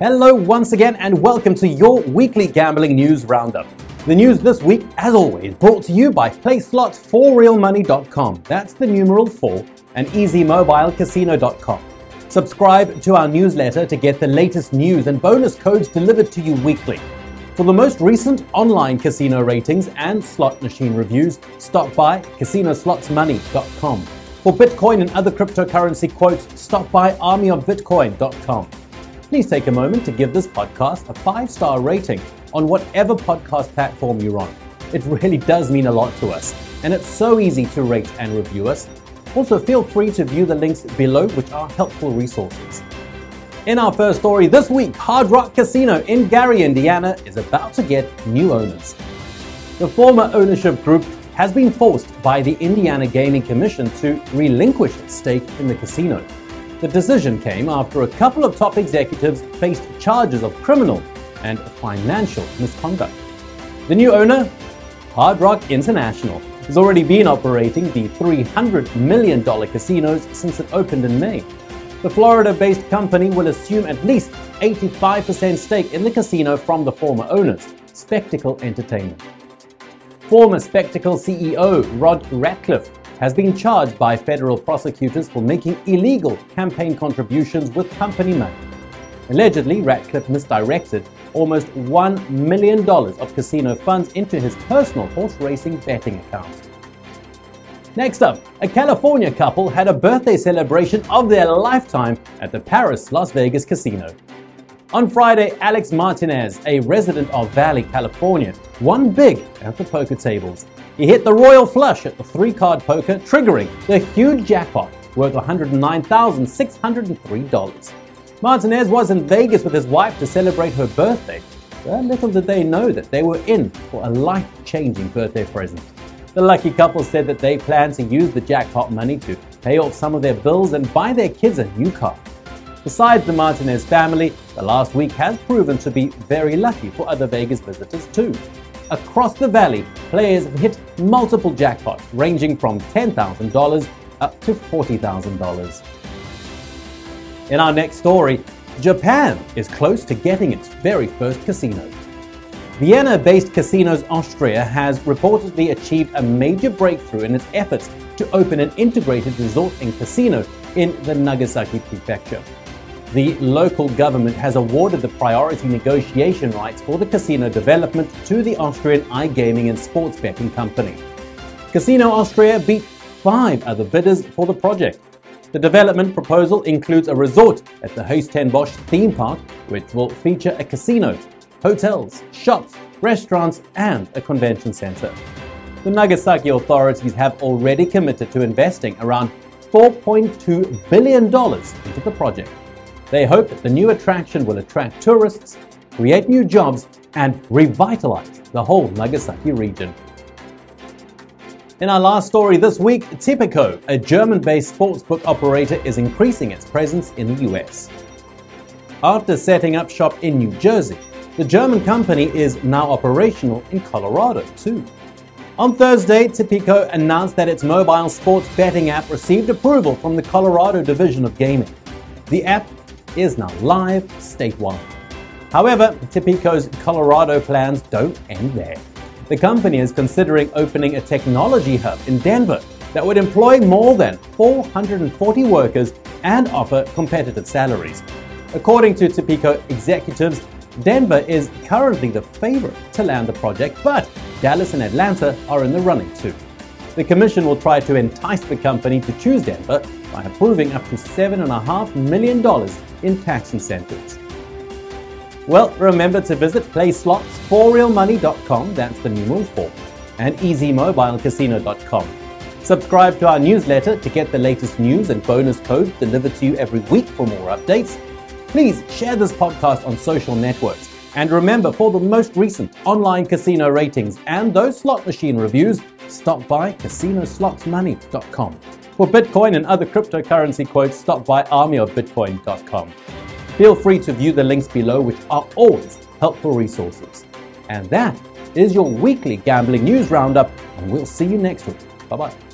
Hello, once again, and welcome to your weekly gambling news roundup. The news this week, as always, brought to you by PlaySlots4RealMoney.com. That's the numeral 4 and EasyMobileCasino.com. Subscribe to our newsletter to get the latest news and bonus codes delivered to you weekly. For the most recent online casino ratings and slot machine reviews, stop by CasinoSlotsMoney.com. For Bitcoin and other cryptocurrency quotes, stop by ArmyOfBitcoin.com please take a moment to give this podcast a five star rating on whatever podcast platform you're on. It really does mean a lot to us, and it's so easy to rate and review us. Also, feel free to view the links below, which are helpful resources. In our first story this week, Hard Rock Casino in Gary, Indiana is about to get new owners. The former ownership group has been forced by the Indiana Gaming Commission to relinquish its stake in the casino. The decision came after a couple of top executives faced charges of criminal and financial misconduct. The new owner, Hard Rock International, has already been operating the $300 million casinos since it opened in May. The Florida based company will assume at least 85% stake in the casino from the former owners, Spectacle Entertainment. Former Spectacle CEO Rod Ratcliff has been charged by federal prosecutors for making illegal campaign contributions with company money. Allegedly, Ratcliff misdirected almost $1 million of casino funds into his personal horse racing betting account. Next up, a California couple had a birthday celebration of their lifetime at the Paris Las Vegas casino. On Friday, Alex Martinez, a resident of Valley, California, won big at the poker tables. He hit the royal flush at the three card poker, triggering the huge jackpot worth $109,603. Martinez was in Vegas with his wife to celebrate her birthday, but little did they know that they were in for a life changing birthday present. The lucky couple said that they plan to use the jackpot money to pay off some of their bills and buy their kids a new car. Besides the Martinez family, the last week has proven to be very lucky for other Vegas visitors too. Across the valley, players have hit multiple jackpots ranging from $10,000 up to $40,000. In our next story, Japan is close to getting its very first casino. Vienna based Casinos Austria has reportedly achieved a major breakthrough in its efforts to open an integrated resort and casino in the Nagasaki prefecture the local government has awarded the priority negotiation rights for the casino development to the Austrian iGaming and sports betting company. Casino Austria beat five other bidders for the project. The development proposal includes a resort at the Huis Ten Bosch theme park, which will feature a casino, hotels, shops, restaurants, and a convention center. The Nagasaki authorities have already committed to investing around $4.2 billion into the project. They hope that the new attraction will attract tourists, create new jobs, and revitalize the whole Nagasaki region. In our last story this week, Tipico, a German based sportsbook operator, is increasing its presence in the US. After setting up shop in New Jersey, the German company is now operational in Colorado too. On Thursday, Tipico announced that its mobile sports betting app received approval from the Colorado Division of Gaming. The app is now live statewide. However, Tipico's Colorado plans don't end there. The company is considering opening a technology hub in Denver that would employ more than 440 workers and offer competitive salaries. According to Tipico executives, Denver is currently the favorite to land the project, but Dallas and Atlanta are in the running too. The Commission will try to entice the company to choose Denver by approving up to $7.5 million in tax incentives. Well, remember to visit playslots4realmoney.com, that's the numeral 4, and easymobilecasino.com. Subscribe to our newsletter to get the latest news and bonus codes delivered to you every week for more updates. Please share this podcast on social networks. And remember, for the most recent online casino ratings and those slot machine reviews, stop by casinoslotsmoney.com. For Bitcoin and other cryptocurrency quotes, stop by armyofbitcoin.com. Feel free to view the links below, which are always helpful resources. And that is your weekly gambling news roundup, and we'll see you next week. Bye bye.